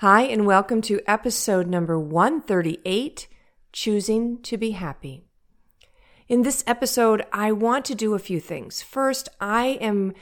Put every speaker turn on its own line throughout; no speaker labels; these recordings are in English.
Hi, and welcome to episode number 138 Choosing to Be Happy. In this episode, I want to do a few things. First, I am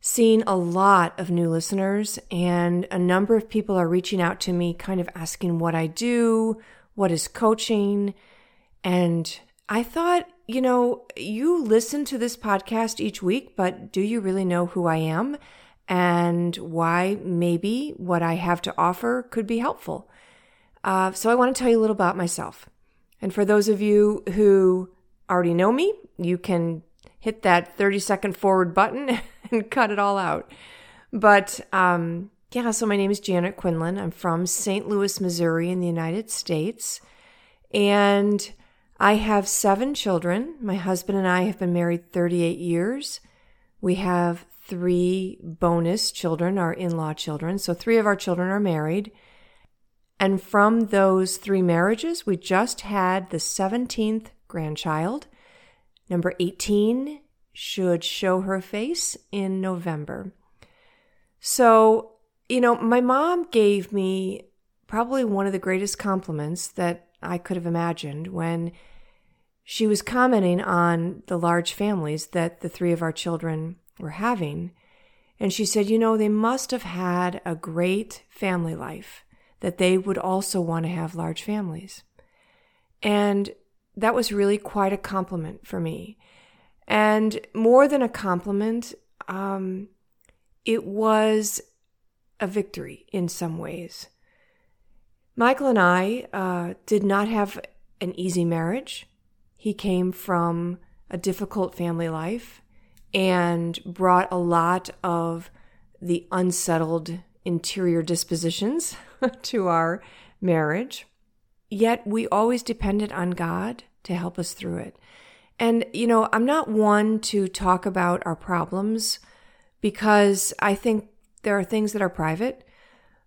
seeing a lot of new listeners, and a number of people are reaching out to me, kind of asking what I do, what is coaching. And I thought, you know, you listen to this podcast each week, but do you really know who I am? And why maybe what I have to offer could be helpful. Uh, so I want to tell you a little about myself. And for those of you who already know me, you can hit that 30 second forward button and cut it all out. But um, yeah, so my name is Janet Quinlan. I'm from St. Louis, Missouri, in the United States. And I have seven children. My husband and I have been married 38 years. We have three bonus children, our in law children. So three of our children are married. And from those three marriages, we just had the 17th grandchild. Number 18 should show her face in November. So, you know, my mom gave me probably one of the greatest compliments that I could have imagined when she was commenting on the large families that the three of our children were having. And she said, you know, they must have had a great family life, that they would also want to have large families. And that was really quite a compliment for me. And more than a compliment, um, it was a victory in some ways. Michael and I uh, did not have an easy marriage. He came from a difficult family life and brought a lot of the unsettled interior dispositions to our marriage. Yet we always depended on God to help us through it. And, you know, I'm not one to talk about our problems because I think there are things that are private,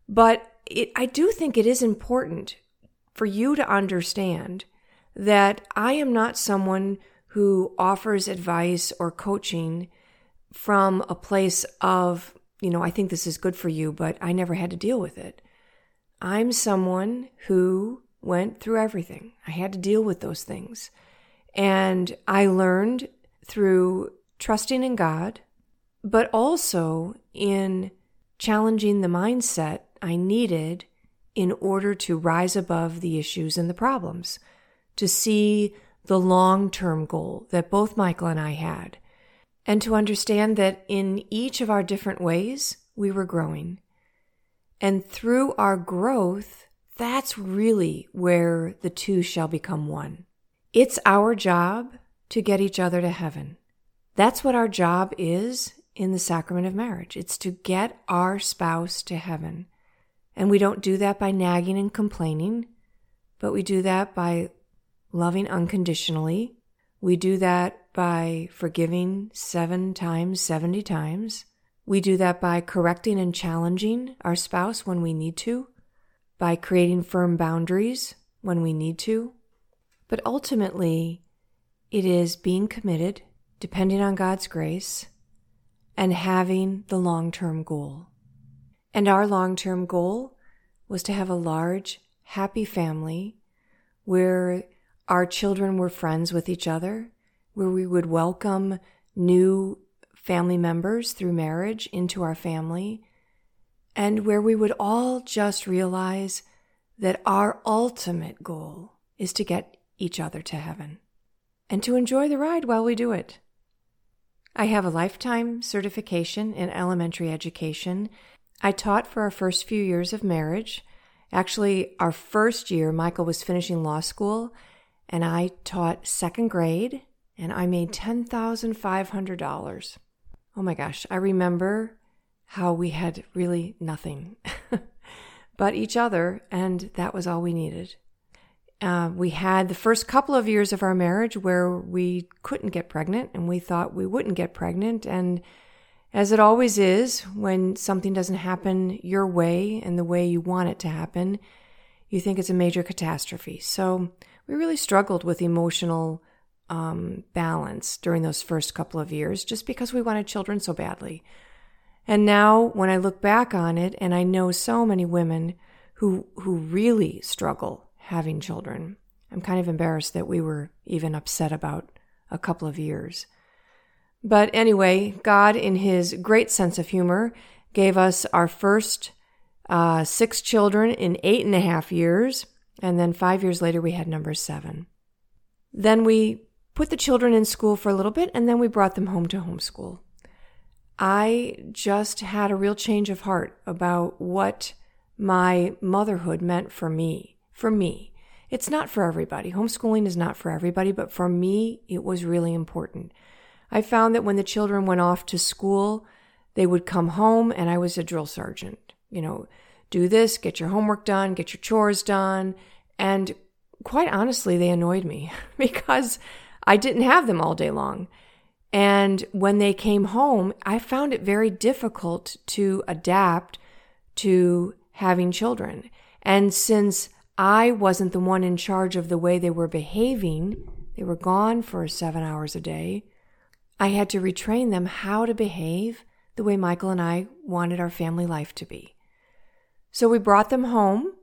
but it, I do think it is important for you to understand that I am not someone who offers advice or coaching from a place of, you know, I think this is good for you, but I never had to deal with it. I'm someone who went through everything. I had to deal with those things. And I learned through trusting in God, but also in challenging the mindset I needed in order to rise above the issues and the problems, to see the long term goal that both Michael and I had, and to understand that in each of our different ways, we were growing. And through our growth, that's really where the two shall become one. It's our job to get each other to heaven. That's what our job is in the sacrament of marriage. It's to get our spouse to heaven. And we don't do that by nagging and complaining, but we do that by loving unconditionally. We do that by forgiving seven times, 70 times. We do that by correcting and challenging our spouse when we need to, by creating firm boundaries when we need to. But ultimately, it is being committed, depending on God's grace, and having the long term goal. And our long term goal was to have a large, happy family where our children were friends with each other, where we would welcome new family members through marriage into our family, and where we would all just realize that our ultimate goal is to get each other to heaven and to enjoy the ride while we do it. I have a lifetime certification in elementary education. I taught for our first few years of marriage. Actually, our first year, Michael was finishing law school, and I taught second grade and I made $10,500. Oh my gosh, I remember how we had really nothing. but each other, and that was all we needed. Uh, we had the first couple of years of our marriage where we couldn't get pregnant, and we thought we wouldn't get pregnant. And as it always is, when something doesn't happen your way and the way you want it to happen, you think it's a major catastrophe. So we really struggled with emotional um, balance during those first couple of years just because we wanted children so badly. And now, when I look back on it, and I know so many women who who really struggle having children, I'm kind of embarrassed that we were even upset about a couple of years. But anyway, God, in His great sense of humor, gave us our first uh, six children in eight and a half years, and then five years later, we had number seven. Then we put the children in school for a little bit, and then we brought them home to homeschool. I just had a real change of heart about what my motherhood meant for me. For me. It's not for everybody. Homeschooling is not for everybody, but for me, it was really important. I found that when the children went off to school, they would come home and I was a drill sergeant. You know, do this, get your homework done, get your chores done. And quite honestly, they annoyed me because I didn't have them all day long. And when they came home, I found it very difficult to adapt to having children. And since I wasn't the one in charge of the way they were behaving, they were gone for seven hours a day. I had to retrain them how to behave the way Michael and I wanted our family life to be. So we brought them home,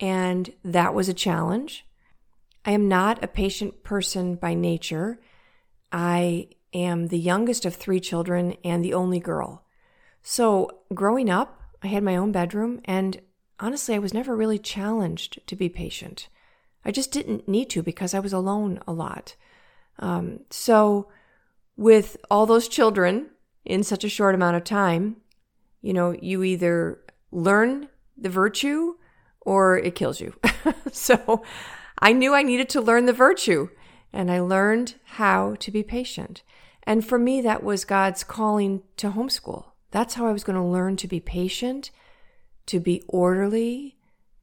and that was a challenge. I am not a patient person by nature. I am the youngest of three children and the only girl. So, growing up, I had my own bedroom, and honestly, I was never really challenged to be patient. I just didn't need to because I was alone a lot. Um, so, with all those children in such a short amount of time, you know, you either learn the virtue or it kills you. so, I knew I needed to learn the virtue, and I learned how to be patient. And for me, that was God's calling to homeschool. That's how I was going to learn to be patient, to be orderly,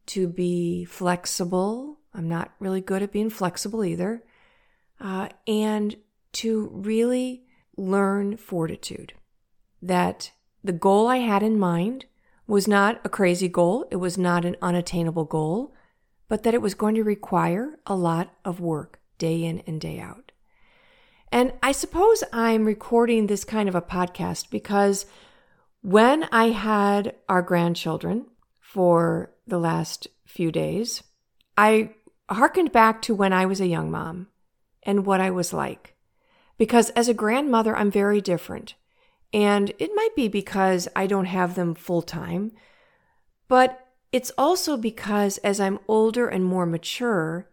to be flexible. I'm not really good at being flexible either. Uh, and to really learn fortitude. That the goal I had in mind was not a crazy goal, it was not an unattainable goal, but that it was going to require a lot of work day in and day out. And I suppose I'm recording this kind of a podcast because when I had our grandchildren for the last few days, I hearkened back to when I was a young mom and what I was like. Because as a grandmother, I'm very different. And it might be because I don't have them full time, but it's also because as I'm older and more mature,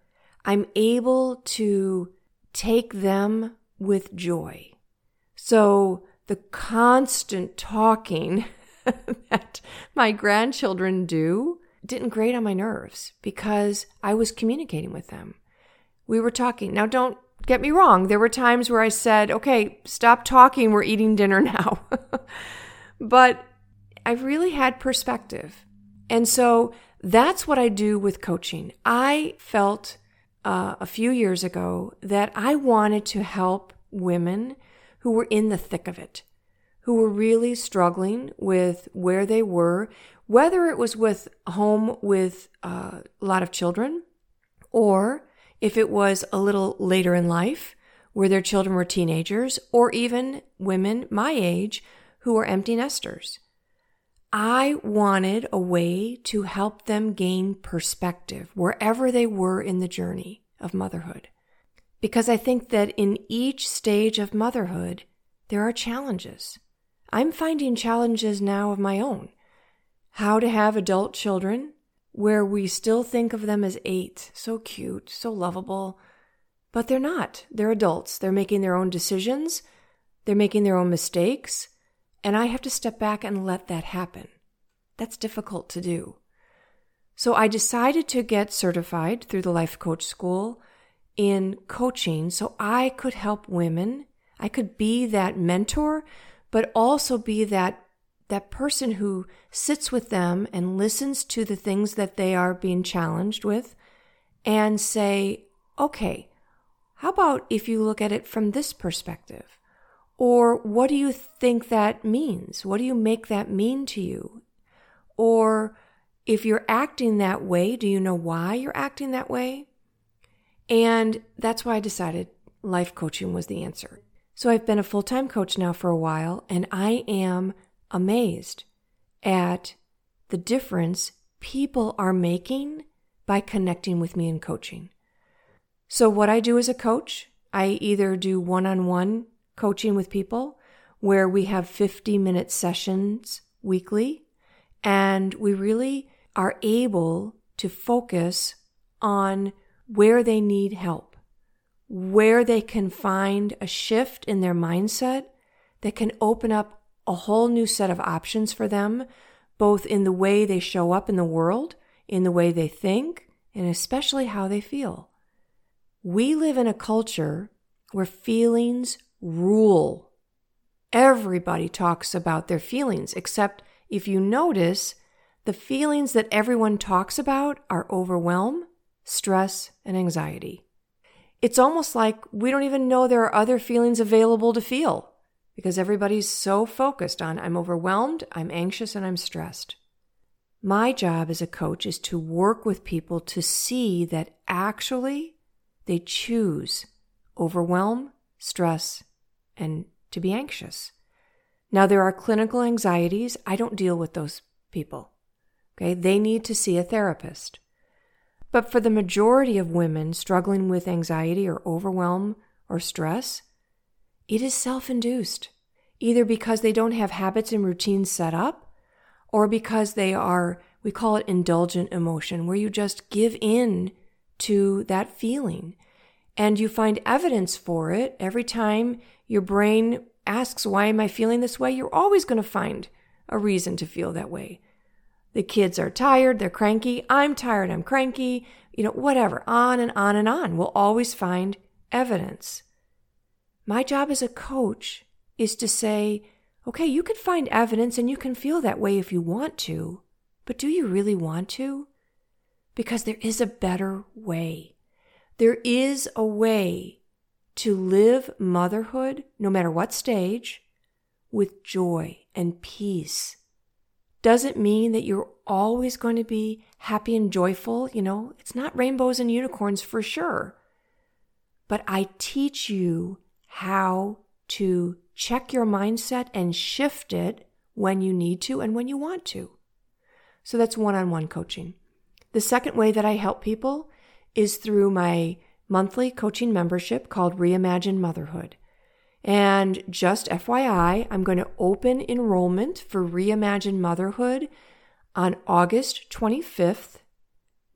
I'm able to take them with joy. So the constant talking that my grandchildren do didn't grate on my nerves because I was communicating with them. We were talking. Now, don't get me wrong. There were times where I said, okay, stop talking. We're eating dinner now. but I really had perspective. And so that's what I do with coaching. I felt uh, a few years ago that I wanted to help women who were in the thick of it, who were really struggling with where they were, whether it was with home with uh, a lot of children, or if it was a little later in life where their children were teenagers, or even women my age who were empty nesters. I wanted a way to help them gain perspective wherever they were in the journey of motherhood. Because I think that in each stage of motherhood, there are challenges. I'm finding challenges now of my own. How to have adult children where we still think of them as eight, so cute, so lovable, but they're not. They're adults. They're making their own decisions. They're making their own mistakes. And I have to step back and let that happen. That's difficult to do. So I decided to get certified through the Life Coach School in coaching so I could help women. I could be that mentor, but also be that that person who sits with them and listens to the things that they are being challenged with and say, okay, how about if you look at it from this perspective? Or what do you think that means? What do you make that mean to you? Or if you're acting that way, do you know why you're acting that way? And that's why I decided life coaching was the answer. So I've been a full time coach now for a while, and I am amazed at the difference people are making by connecting with me in coaching. So, what I do as a coach, I either do one on one coaching with people where we have 50 minute sessions weekly, and we really are able to focus on where they need help, where they can find a shift in their mindset that can open up a whole new set of options for them, both in the way they show up in the world, in the way they think, and especially how they feel. We live in a culture where feelings rule. Everybody talks about their feelings, except if you notice, the feelings that everyone talks about are overwhelm, stress, and anxiety. It's almost like we don't even know there are other feelings available to feel because everybody's so focused on I'm overwhelmed, I'm anxious, and I'm stressed. My job as a coach is to work with people to see that actually they choose overwhelm, stress, and to be anxious. Now, there are clinical anxieties. I don't deal with those people. Okay, they need to see a therapist. But for the majority of women struggling with anxiety or overwhelm or stress, it is self induced, either because they don't have habits and routines set up, or because they are, we call it indulgent emotion, where you just give in to that feeling. And you find evidence for it every time your brain asks, Why am I feeling this way? You're always going to find a reason to feel that way. The kids are tired, they're cranky. I'm tired, I'm cranky. You know, whatever. On and on and on. We'll always find evidence. My job as a coach is to say, okay, you can find evidence and you can feel that way if you want to, but do you really want to? Because there is a better way. There is a way to live motherhood, no matter what stage, with joy and peace doesn't mean that you're always going to be happy and joyful. You know, it's not rainbows and unicorns for sure. But I teach you how to check your mindset and shift it when you need to and when you want to. So that's one on one coaching. The second way that I help people is through my monthly coaching membership called Reimagine Motherhood. And just FYI, I'm going to open enrollment for Reimagine Motherhood on August 25th,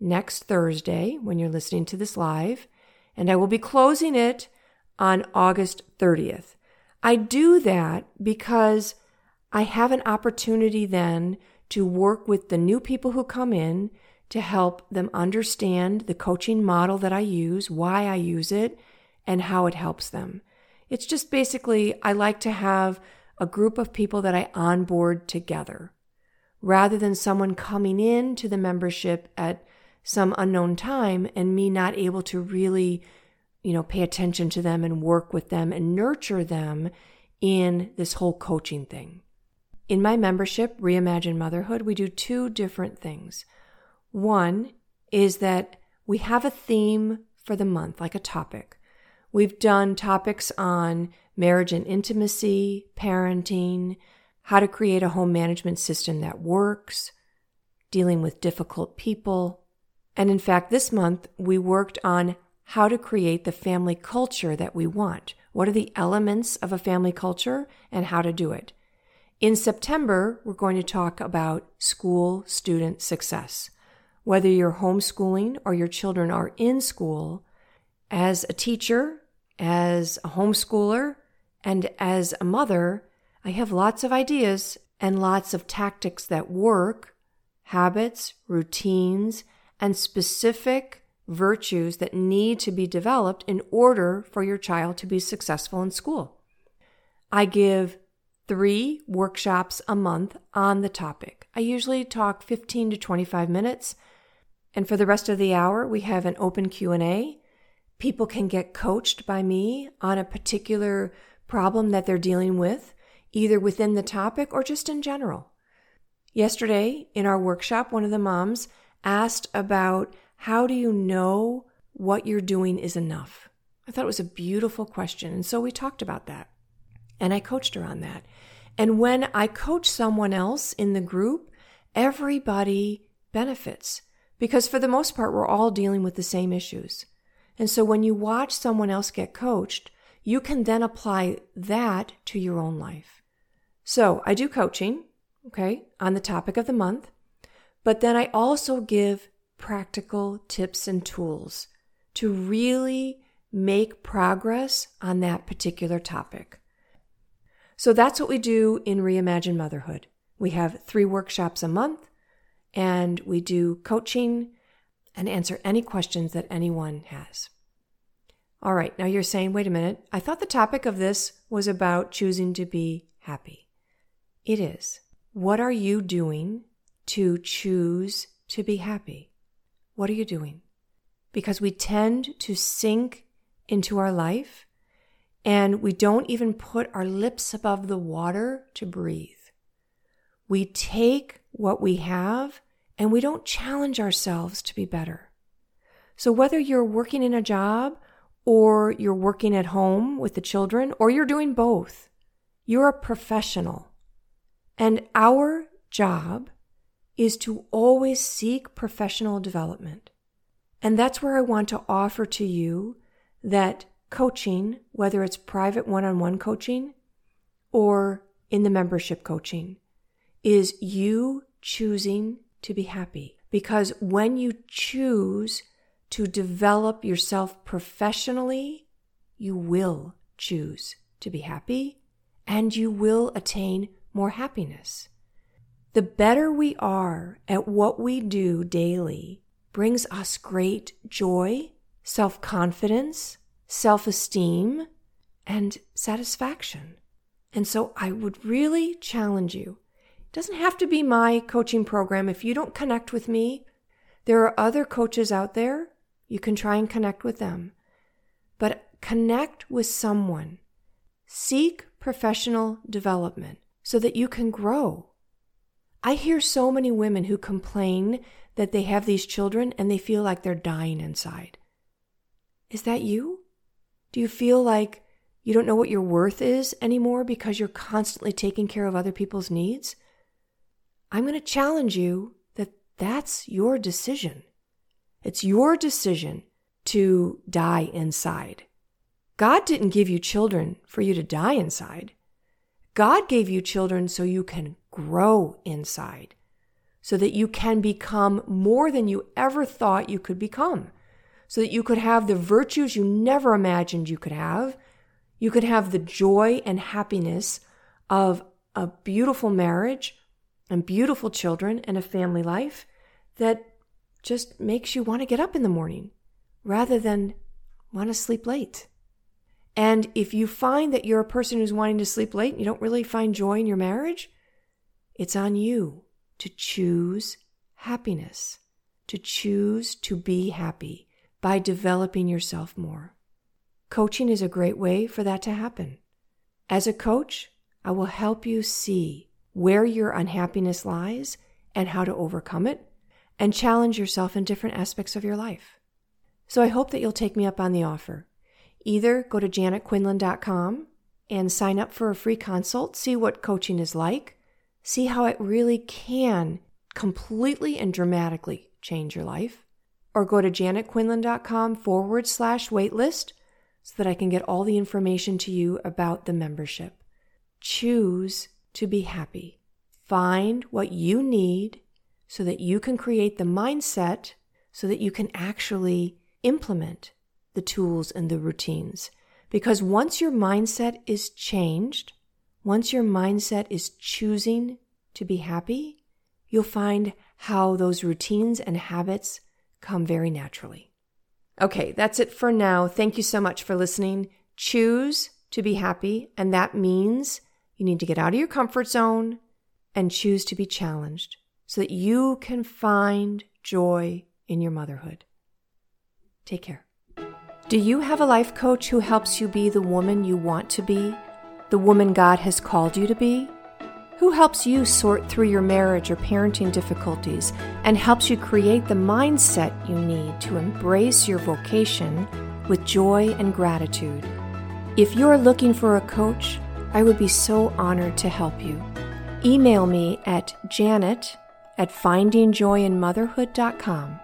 next Thursday, when you're listening to this live. And I will be closing it on August 30th. I do that because I have an opportunity then to work with the new people who come in to help them understand the coaching model that I use, why I use it, and how it helps them. It's just basically, I like to have a group of people that I onboard together rather than someone coming in to the membership at some unknown time and me not able to really, you know, pay attention to them and work with them and nurture them in this whole coaching thing. In my membership, Reimagine Motherhood, we do two different things. One is that we have a theme for the month, like a topic. We've done topics on marriage and intimacy, parenting, how to create a home management system that works, dealing with difficult people. And in fact, this month we worked on how to create the family culture that we want. What are the elements of a family culture and how to do it? In September, we're going to talk about school student success. Whether you're homeschooling or your children are in school, as a teacher, as a homeschooler, and as a mother, I have lots of ideas and lots of tactics that work, habits, routines, and specific virtues that need to be developed in order for your child to be successful in school. I give three workshops a month on the topic. I usually talk 15 to 25 minutes, and for the rest of the hour, we have an open Q&A. People can get coached by me on a particular problem that they're dealing with, either within the topic or just in general. Yesterday, in our workshop, one of the moms asked about how do you know what you're doing is enough? I thought it was a beautiful question. And so we talked about that. And I coached her on that. And when I coach someone else in the group, everybody benefits because for the most part, we're all dealing with the same issues. And so when you watch someone else get coached, you can then apply that to your own life. So I do coaching, okay, on the topic of the month, but then I also give practical tips and tools to really make progress on that particular topic. So that's what we do in Reimagine Motherhood. We have three workshops a month and we do coaching and answer any questions that anyone has. All right, now you're saying, wait a minute, I thought the topic of this was about choosing to be happy. It is. What are you doing to choose to be happy? What are you doing? Because we tend to sink into our life and we don't even put our lips above the water to breathe. We take what we have and we don't challenge ourselves to be better. So whether you're working in a job or you're working at home with the children, or you're doing both. You're a professional. And our job is to always seek professional development. And that's where I want to offer to you that coaching, whether it's private one on one coaching or in the membership coaching, is you choosing to be happy. Because when you choose to develop yourself professionally, you will choose to be happy and you will attain more happiness. The better we are at what we do daily brings us great joy, self confidence, self esteem, and satisfaction. And so I would really challenge you. It doesn't have to be my coaching program. If you don't connect with me, there are other coaches out there you can try and connect with them. But connect with someone. Seek professional development so that you can grow. I hear so many women who complain that they have these children and they feel like they're dying inside. Is that you? Do you feel like you don't know what your worth is anymore because you're constantly taking care of other people's needs? I'm going to challenge you that that's your decision. It's your decision to die inside. God didn't give you children for you to die inside. God gave you children so you can grow inside, so that you can become more than you ever thought you could become, so that you could have the virtues you never imagined you could have. You could have the joy and happiness of a beautiful marriage and beautiful children and a family life that just makes you want to get up in the morning rather than want to sleep late. And if you find that you're a person who's wanting to sleep late and you don't really find joy in your marriage, it's on you to choose happiness, to choose to be happy by developing yourself more. Coaching is a great way for that to happen. As a coach, I will help you see where your unhappiness lies and how to overcome it and challenge yourself in different aspects of your life. So I hope that you'll take me up on the offer. Either go to janetquinlan.com and sign up for a free consult, see what coaching is like, see how it really can completely and dramatically change your life, or go to janetquinlan.com forward slash waitlist so that I can get all the information to you about the membership. Choose to be happy. Find what you need so that you can create the mindset so that you can actually implement the tools and the routines. Because once your mindset is changed, once your mindset is choosing to be happy, you'll find how those routines and habits come very naturally. Okay, that's it for now. Thank you so much for listening. Choose to be happy, and that means You need to get out of your comfort zone and choose to be challenged so that you can find joy in your motherhood. Take care. Do you have a life coach who helps you be the woman you want to be, the woman God has called you to be? Who helps you sort through your marriage or parenting difficulties and helps you create the mindset you need to embrace your vocation with joy and gratitude? If you're looking for a coach, I would be so honored to help you. Email me at janet at findingjoyinmotherhood.com.